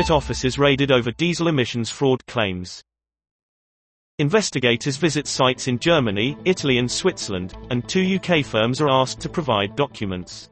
Fiat offices raided over diesel emissions fraud claims. Investigators visit sites in Germany, Italy and Switzerland, and two UK firms are asked to provide documents.